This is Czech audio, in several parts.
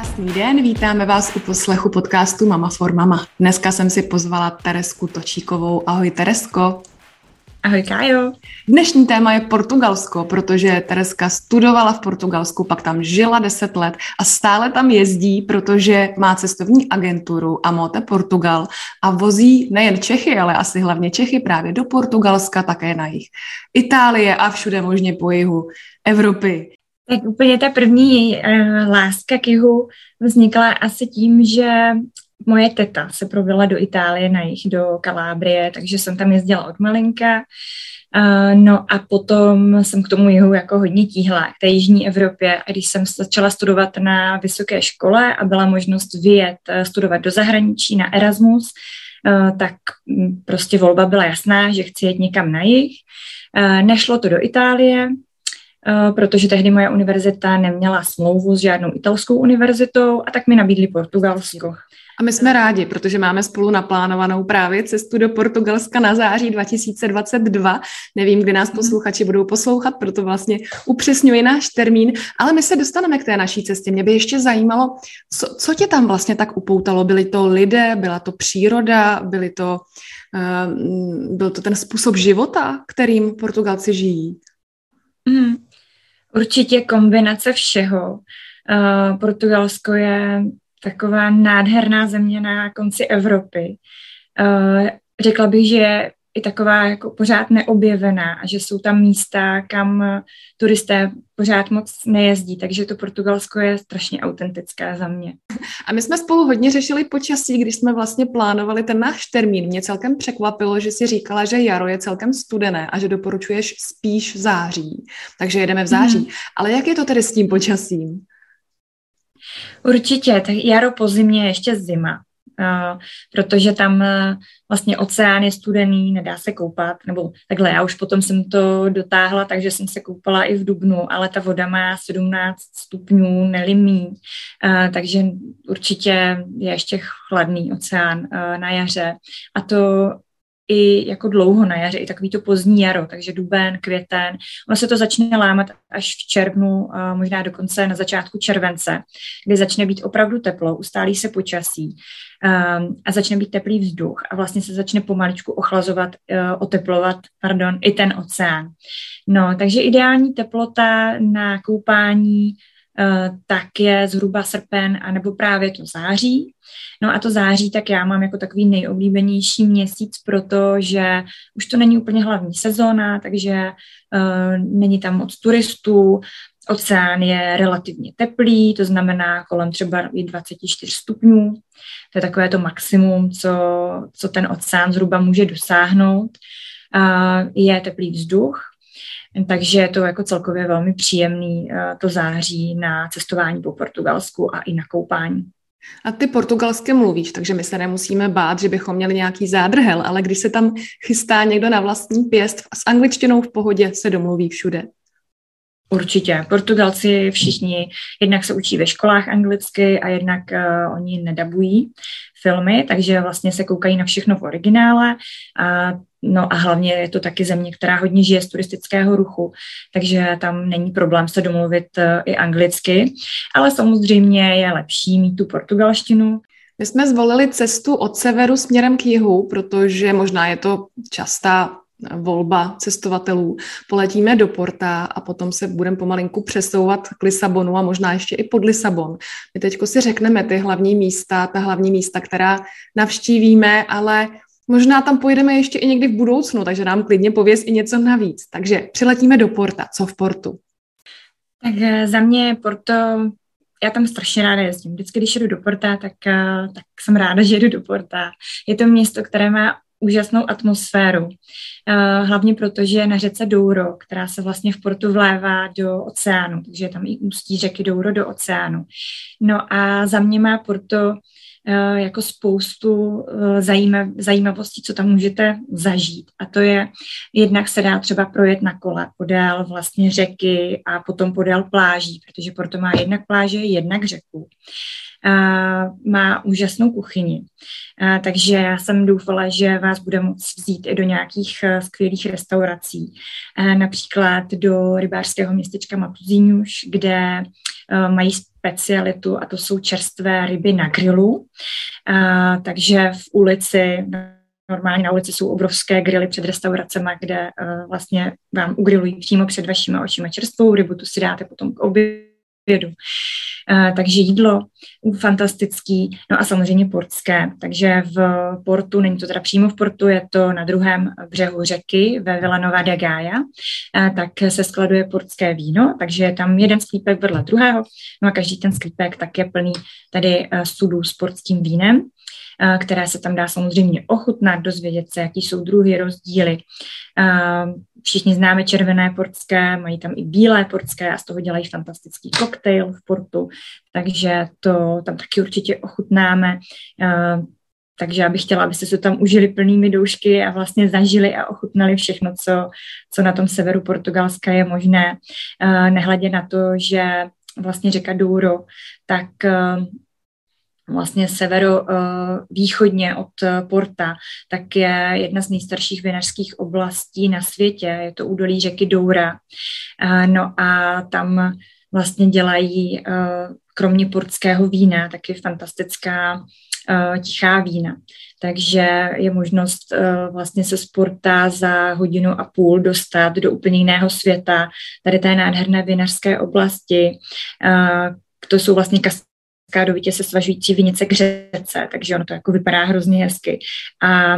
Krásný den, vítáme vás u poslechu podcastu Mama for Mama. Dneska jsem si pozvala Teresku Točíkovou. Ahoj Teresko. Ahoj Kájo. Dnešní téma je Portugalsko, protože Tereska studovala v Portugalsku, pak tam žila 10 let a stále tam jezdí, protože má cestovní agenturu a Mote Portugal a vozí nejen Čechy, ale asi hlavně Čechy právě do Portugalska, také na jich Itálie a všude možně po jihu Evropy. Tak úplně ta první uh, láska k jihu vznikla asi tím, že moje teta se provila do Itálie na jich, do Kalábrie, takže jsem tam jezdila od malinka. Uh, no a potom jsem k tomu jihu jako hodně tíhla, k té jižní Evropě. A když jsem začala studovat na vysoké škole a byla možnost vyjet uh, studovat do zahraničí na Erasmus, uh, tak prostě volba byla jasná, že chci jet někam na jih. Nešlo to do Itálie, Eh, protože tehdy moje univerzita neměla smlouvu s žádnou italskou univerzitou a tak mi nabídli Portugalsko. A my jsme rádi, protože máme spolu naplánovanou právě cestu do Portugalska na září 2022. Nevím, kdy nás mhm. posluchači budou poslouchat, proto vlastně upřesňuji náš termín, ale my se dostaneme k té naší cestě. Mě by ještě zajímalo, co, co tě tam vlastně tak upoutalo? Byli to lidé, byla to příroda, byly to, uh, byl to ten způsob života, kterým Portugalci žijí? Mm. Určitě kombinace všeho. Uh, Portugalsko je taková nádherná země na konci Evropy. Uh, řekla bych, že i taková jako pořád neobjevená a že jsou tam místa, kam turisté pořád moc nejezdí, takže to Portugalsko je strašně autentické za mě. A my jsme spolu hodně řešili počasí, když jsme vlastně plánovali ten náš termín. Mě celkem překvapilo, že si říkala, že jaro je celkem studené a že doporučuješ spíš září. Takže jedeme v září. Hmm. Ale jak je to tedy s tím počasím? Určitě, tak jaro po zimě je ještě zima protože tam e, vlastně oceán je studený, nedá se koupat, nebo takhle, já už potom jsem to dotáhla, takže jsem se koupala i v Dubnu, ale ta voda má 17 stupňů, nelimí, takže určitě je ještě chladný oceán e, na jaře. A to i jako dlouho na jaře, i takový to pozdní jaro, takže duben, květen. Ono se to začne lámat až v červnu, možná dokonce na začátku července, kdy začne být opravdu teplo, ustálí se počasí um, a začne být teplý vzduch a vlastně se začne pomaličku ochlazovat, uh, oteplovat, pardon, i ten oceán. No, takže ideální teplota na koupání tak je zhruba srpen a nebo právě to září. No a to září tak já mám jako takový nejoblíbenější měsíc, protože už to není úplně hlavní sezóna, takže uh, není tam moc turistů, Oceán je relativně teplý, to znamená kolem třeba i 24 stupňů. To je takové to maximum, co, co ten oceán zhruba může dosáhnout. Je teplý vzduch, takže je to jako celkově velmi příjemný to září na cestování po Portugalsku a i na koupání. A ty portugalsky mluvíš, takže my se nemusíme bát, že bychom měli nějaký zádrhel, ale když se tam chystá někdo na vlastní pěst, s angličtinou v pohodě se domluví všude. Určitě. Portugalci všichni jednak se učí ve školách anglicky a jednak uh, oni nedabují filmy, takže vlastně se koukají na všechno v originále. A, no a hlavně je to taky země, která hodně žije z turistického ruchu, takže tam není problém se domluvit uh, i anglicky, ale samozřejmě je lepší mít tu portugalštinu, my jsme zvolili cestu od severu směrem k jihu, protože možná je to častá volba cestovatelů. Poletíme do Porta a potom se budeme pomalinku přesouvat k Lisabonu a možná ještě i pod Lisabon. My teď si řekneme ty hlavní místa, ta hlavní místa, která navštívíme, ale možná tam pojedeme ještě i někdy v budoucnu, takže nám klidně pověz i něco navíc. Takže přiletíme do Porta. Co v Portu? Tak eh, za mě Porto já tam strašně ráda jezdím. Vždycky, když jedu do Porta, tak, eh, tak jsem ráda, že jedu do Porta. Je to město, které má úžasnou atmosféru. Eh, hlavně proto, že na řece Douro, která se vlastně v portu vlévá do oceánu, takže je tam i ústí řeky Douro do oceánu. No a za mě má Porto eh, jako spoustu eh, zajímavostí, co tam můžete zažít. A to je, jednak se dá třeba projet na kole podél vlastně řeky a potom podél pláží, protože Porto má jednak pláže, jednak řeku má úžasnou kuchyni. Takže já jsem doufala, že vás bude moct vzít i do nějakých e, skvělých restaurací, například do rybářského městečka Matuzinus, kde e, mají specialitu a to jsou čerstvé ryby na grilu. Takže v ulici normálně na ulici jsou obrovské grily před restauracemi, kde uh, vlastně vám ugrilují přímo před vašimi očima čerstvou rybu, tu si dáte potom k obědu. Uh, takže jídlo fantastický, no a samozřejmě portské. Takže v portu, není to teda přímo v portu, je to na druhém břehu řeky ve Villanova de Gaia, uh, tak se skladuje portské víno, takže je tam jeden sklípek vedle druhého, no a každý ten sklípek tak je plný tady uh, sudů s portským vínem které se tam dá samozřejmě ochutnat, dozvědět se, jaký jsou druhy, rozdíly. Všichni známe červené portské, mají tam i bílé portské a z toho dělají fantastický koktejl v portu, takže to tam taky určitě ochutnáme. Takže já bych chtěla, abyste se tam užili plnými doušky a vlastně zažili a ochutnali všechno, co, co na tom severu Portugalska je možné. Nehledě na to, že vlastně řeka Douro, tak vlastně severo-východně od Porta, tak je jedna z nejstarších vinařských oblastí na světě. Je to údolí řeky Doura. No a tam vlastně dělají kromě portského vína taky fantastická tichá vína. Takže je možnost vlastně se sporta za hodinu a půl dostat do úplně jiného světa, tady té nádherné vinařské oblasti. To jsou vlastně skádovitě se svažující vinice k řece, takže ono to jako vypadá hrozně hezky. A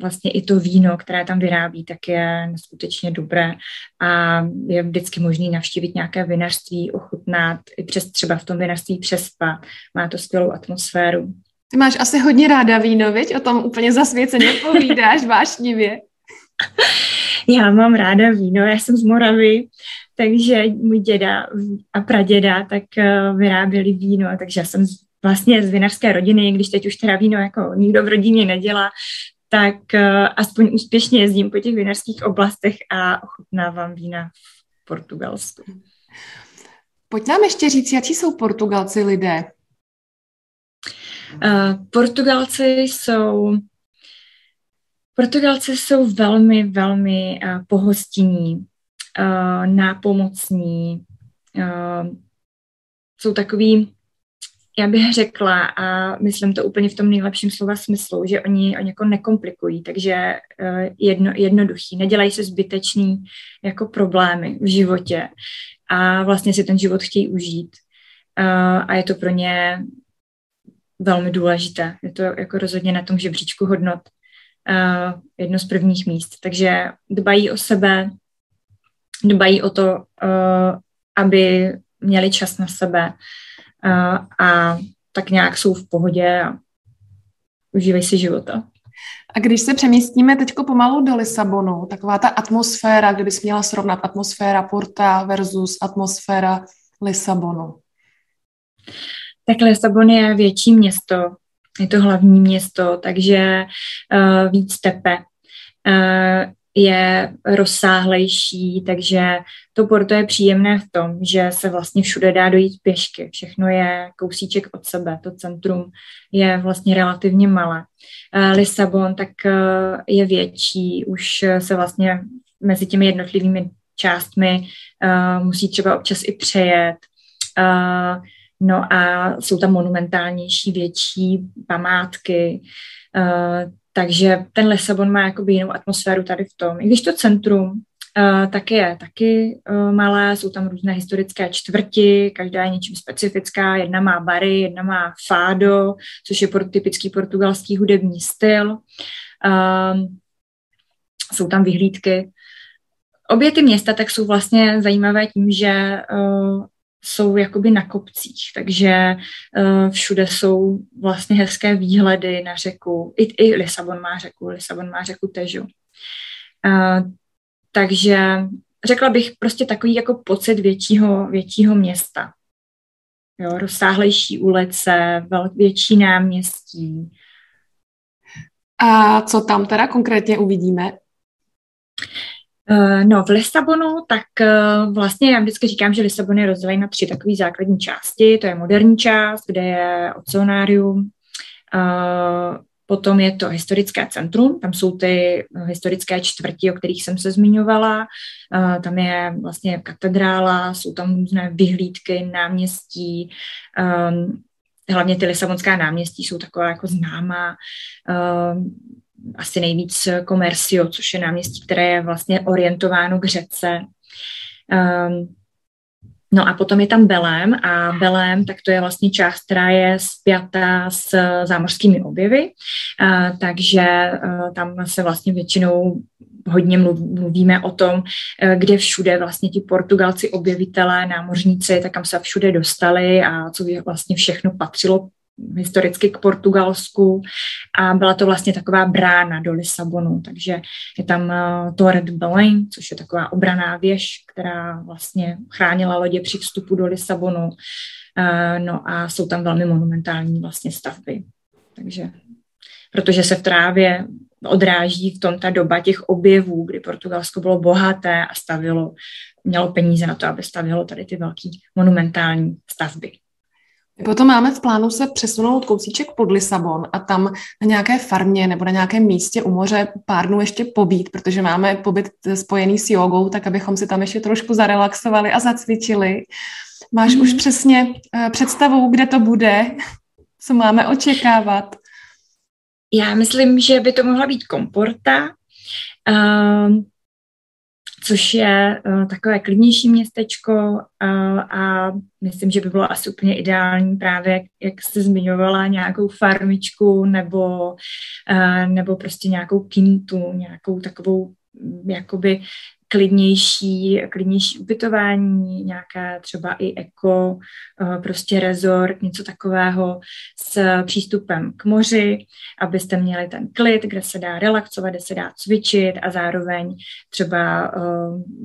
vlastně i to víno, které tam vyrábí, tak je neskutečně dobré a je vždycky možný navštívit nějaké vinařství, ochutnat, i přes třeba v tom vinařství přespat. Má to skvělou atmosféru. Ty máš asi hodně ráda víno, viď? O tom úplně zasvěceně povídáš vášnivě. Já mám ráda víno, já jsem z Moravy, takže můj děda a praděda tak uh, vyráběli víno, takže já jsem vlastně z vinařské rodiny, když teď už teda víno jako nikdo v rodině nedělá, tak uh, aspoň úspěšně jezdím po těch vinařských oblastech a ochutnávám vína v Portugalsku. Pojď nám ještě říct, jaký jsou Portugalci lidé? Uh, Portugalci jsou Portugalci jsou velmi, velmi uh, pohostinní uh, nápomocní, uh, jsou takový, já bych řekla, a myslím to úplně v tom nejlepším slova smyslu, že oni, oni jako nekomplikují, takže uh, jedno, jednoduchý, nedělají se zbytečný jako problémy v životě a vlastně si ten život chtějí užít. Uh, a je to pro ně velmi důležité. Je to jako rozhodně na tom žebříčku hodnot uh, jedno z prvních míst. Takže dbají o sebe, dbají o to, uh, aby měli čas na sebe uh, a tak nějak jsou v pohodě a užívají si života. A když se přemístíme teď pomalu do Lisabonu, taková ta atmosféra, kdybys měla srovnat atmosféra Porta versus atmosféra Lisabonu. Tak Lisabon je větší město, je to hlavní město, takže uh, víc tepe. Uh, je rozsáhlejší, takže to Porto je příjemné v tom, že se vlastně všude dá dojít pěšky. Všechno je kousíček od sebe. To centrum je vlastně relativně malé. Eh, Lisabon tak eh, je větší, už se vlastně mezi těmi jednotlivými částmi eh, musí třeba občas i přejet. No a jsou tam monumentálnější, větší památky, takže ten Lisabon má jakoby jinou atmosféru tady v tom. I když to centrum uh, taky je taky uh, malé, jsou tam různé historické čtvrti, každá je něčím specifická, jedna má bary, jedna má fado, což je typický portugalský hudební styl. Uh, jsou tam vyhlídky. Obě ty města tak jsou vlastně zajímavé tím, že jsou jakoby na kopcích, takže uh, všude jsou vlastně hezké výhledy na řeku. I, I Lisabon má řeku, Lisabon má řeku Težu. Uh, takže řekla bych prostě takový jako pocit většího, většího města. Jo, rozsáhlejší ulice, větší náměstí. A co tam teda konkrétně uvidíme? Eh, no, v Lisabonu, tak eh, vlastně já vždycky říkám, že Lisabon je rozdělený na tři takové základní části. To je moderní část, kde je oceanárium, eh, Potom je to historické centrum, tam jsou ty historické čtvrti, o kterých jsem se zmiňovala. Tam je vlastně katedrála, jsou tam různé vyhlídky, náměstí, hlavně ty Lisabonská náměstí jsou taková jako známá, asi nejvíc Comercio, což je náměstí, které je vlastně orientováno k řece. Ehm, No a potom je tam Belém a Belém, tak to je vlastně část, která je spjatá s zámořskými objevy, a, takže a, tam se vlastně většinou hodně mluvíme o tom, kde všude vlastně ti Portugalci objevitelé, námořníci, tak kam se všude dostali a co vlastně všechno patřilo historicky k Portugalsku a byla to vlastně taková brána do Lisabonu, takže je tam uh, Torre de Belém, což je taková obraná věž, která vlastně chránila lodě při vstupu do Lisabonu, uh, no a jsou tam velmi monumentální vlastně stavby, takže protože se v trávě odráží v tom ta doba těch objevů, kdy Portugalsko bylo bohaté a stavilo, mělo peníze na to, aby stavilo tady ty velké monumentální stavby. Potom máme v plánu se přesunout kousíček pod Lisabon a tam na nějaké farmě nebo na nějakém místě u moře pár dnů ještě pobít, protože máme pobyt spojený s jogou, tak abychom si tam ještě trošku zarelaxovali a zacvičili. Máš mm. už mhm. přesně uh, představu, kde to bude, co máme očekávat? Já myslím, že by to mohla být komporta. Uh, což je uh, takové klidnější městečko uh, a myslím, že by bylo asi úplně ideální právě, jak, jak jste zmiňovala, nějakou farmičku nebo, uh, nebo prostě nějakou kintu, nějakou takovou jakoby klidnější, klidnější ubytování, nějaké třeba i eko, eh, prostě rezort, něco takového s přístupem k moři, abyste měli ten klid, kde se dá relaxovat, kde se dá cvičit a zároveň třeba eh,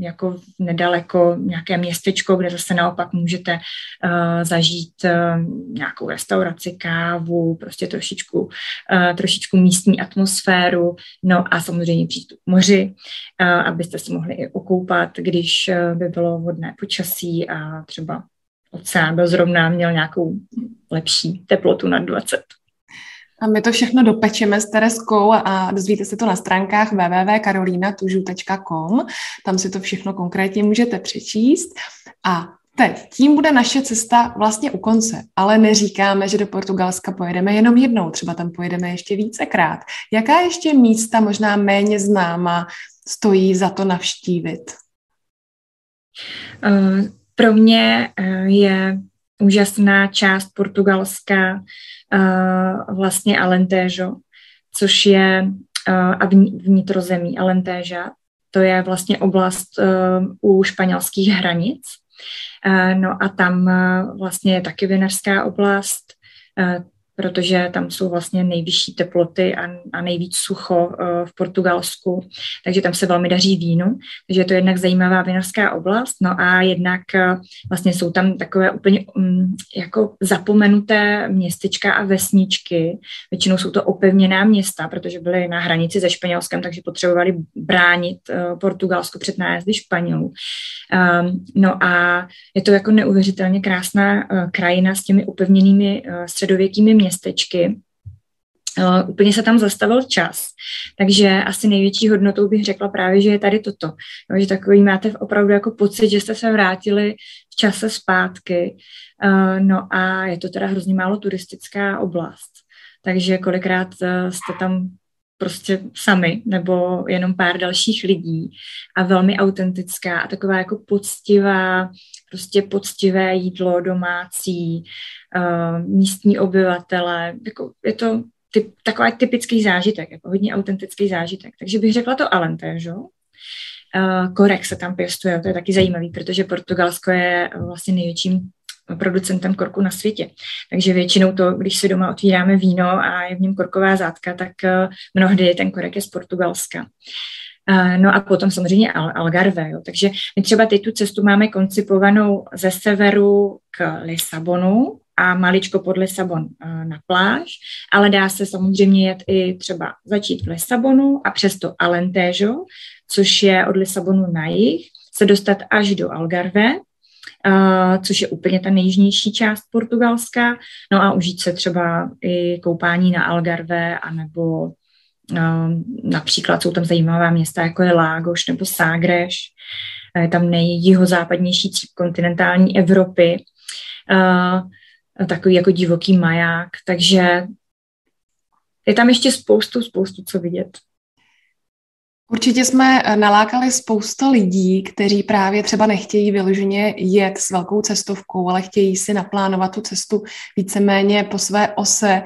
jako nedaleko nějaké městečko, kde zase naopak můžete eh, zažít nějakou restauraci, kávu, prostě trošičku, trošičku místní atmosféru, no a samozřejmě přístup k moři, abyste si mohli mohli i okoupat, když eh, by bylo vodné počasí a třeba oceán byl zrovna měl nějakou lepší teplotu nad 20. A my to všechno dopečeme s Tereskou a dozvíte se to na stránkách www.karolínatužu.com. Tam si to všechno konkrétně můžete přečíst. A teď, tím bude naše cesta vlastně u konce, ale neříkáme, že do Portugalska pojedeme jenom jednou, třeba tam pojedeme ještě vícekrát. Jaká ještě místa, možná méně známa, stojí za to navštívit? Uh, pro mě uh, je úžasná část Portugalska uh, vlastně Alentejo, což je a vnitrozemí Alenteja. To je vlastně oblast u španělských hranic. No a tam vlastně je taky vinařská oblast, protože tam jsou vlastně nejvyšší teploty a, a nejvíc sucho uh, v Portugalsku, takže tam se velmi daří vínu, takže je to jednak zajímavá vinařská oblast, no a jednak uh, vlastně jsou tam takové úplně um, jako zapomenuté městečka a vesničky, většinou jsou to opevněná města, protože byly na hranici se Španělskem, takže potřebovali bránit uh, Portugalsko před nájezdy Španělů. Um, no a je to jako neuvěřitelně krásná krajina s těmi upevněnými uh, středověkými městečky. Uh, úplně se tam zastavil čas, takže asi největší hodnotou bych řekla právě, že je tady toto, jo, že takový máte opravdu jako pocit, že jste se vrátili v čase zpátky, uh, no a je to teda hrozně málo turistická oblast, takže kolikrát uh, jste tam prostě sami nebo jenom pár dalších lidí a velmi autentická a taková jako poctivá, prostě poctivé jídlo domácí, uh, místní obyvatele, jako je to typ, takový typický zážitek, jako hodně autentický zážitek. Takže bych řekla to Alentejo. Uh, korek se tam pěstuje, to je taky zajímavý, protože Portugalsko je vlastně největším producentem korku na světě. Takže většinou to, když si doma otvíráme víno a je v něm korková zátka, tak eh, mnohdy ten korek je z Portugalska. Eh, no a potom samozřejmě Algarve. Jo. Takže my třeba teď tu cestu máme koncipovanou ze severu k Lisabonu a maličko pod Lisabon eh, na pláž, ale dá se samozřejmě jet i třeba začít v Lisabonu a přesto Alentejo, což je od Lisabonu na jih, se dostat až do Algarve uh, což je úplně ta nejjižnější část Portugalska. No a užít se třeba i koupání na Algarve, anebo uh, například jsou tam zajímavá města, jako je Lágoš nebo Ságres, je tam nejjihozápadnější kontinentální Evropy, uh, takový jako divoký maják, takže je tam ještě spoustu, spoustu co vidět. Určitě jsme eh, nalákali spousta lidí, kteří právě třeba nechtějí vyloženě jet s velkou cestovkou, ale chtějí si naplánovat tu cestu víceméně po své ose.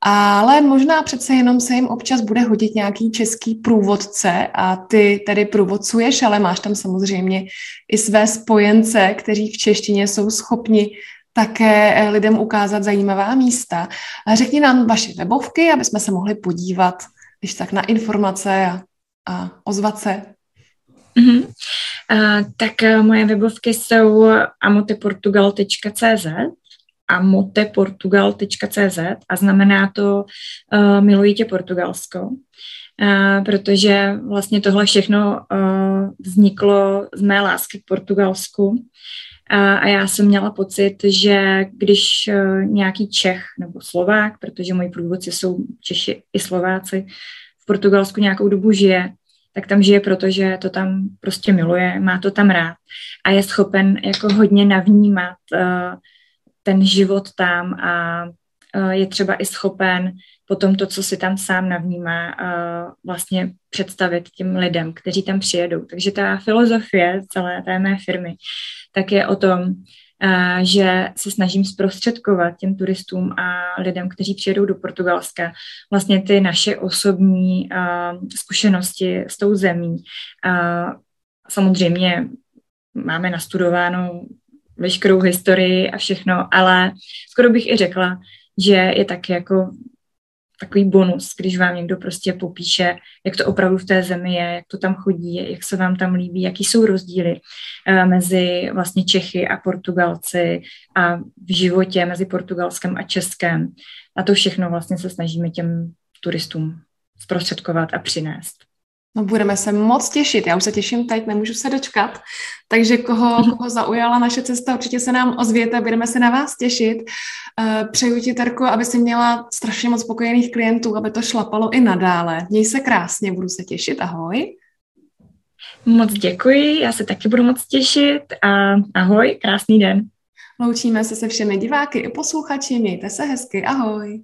Ale možná přece jenom se jim občas bude hodit nějaký český průvodce a ty tedy průvodcuješ, ale máš tam samozřejmě i své spojence, kteří v češtině jsou schopni také eh, lidem ukázat zajímavá místa. Řekni nám vaše webovky, aby jsme se mohli podívat, když tak na informace a a ozvat se? Mm-hmm. Uh, tak uh, moje webovky jsou amoteportugal.cz amoteportugal.cz a znamená to uh, miluji tě Portugalsko, uh, protože vlastně tohle všechno uh, vzniklo z mé lásky k Portugalsku a, já jsem měla pocit, že když uh, nějaký Čech nebo Slovák, protože moji průvodci jsou Češi i Slováci, v Portugalsku nějakou dobu žije, tak tam žije, protože to tam prostě miluje, má to tam rád a je schopen jako hodně navnímat uh, ten život tam a uh, je třeba i schopen potom to, co si tam sám navnímá, vlastně představit těm lidem, kteří tam přijedou. Takže ta filozofie celé té mé firmy tak je o tom, že se snažím zprostředkovat těm turistům a lidem, kteří přijedou do Portugalska, vlastně ty naše osobní zkušenosti s tou zemí. Samozřejmě máme nastudováno veškerou historii a všechno, ale skoro bych i řekla, že je tak jako takový bonus, když vám někdo prostě popíše, jak to opravdu v té zemi je, jak to tam chodí, jak se vám tam líbí, jaký jsou rozdíly uh, mezi vlastně Čechy a Portugalci a v životě mezi Portugalskem a Českem. A to všechno vlastně se snažíme těm turistům zprostředkovat a přinést. No budeme se moc těšit, já už se těším teď, nemůžu se dočkat, takže koho, koho zaujala naše cesta, určitě se nám ozvěte, budeme se na vás těšit. Eh, přeju ti, Terko, aby si měla strašně moc spokojených klientů, aby to šlapalo i nadále. Měj se krásně, budu se těšit, ahoj. Moc děkuji, já se taky budu moc těšit a ahoj, krásný den. Loučíme se se všemi diváky i posluchači, mějte se hezky, ahoj.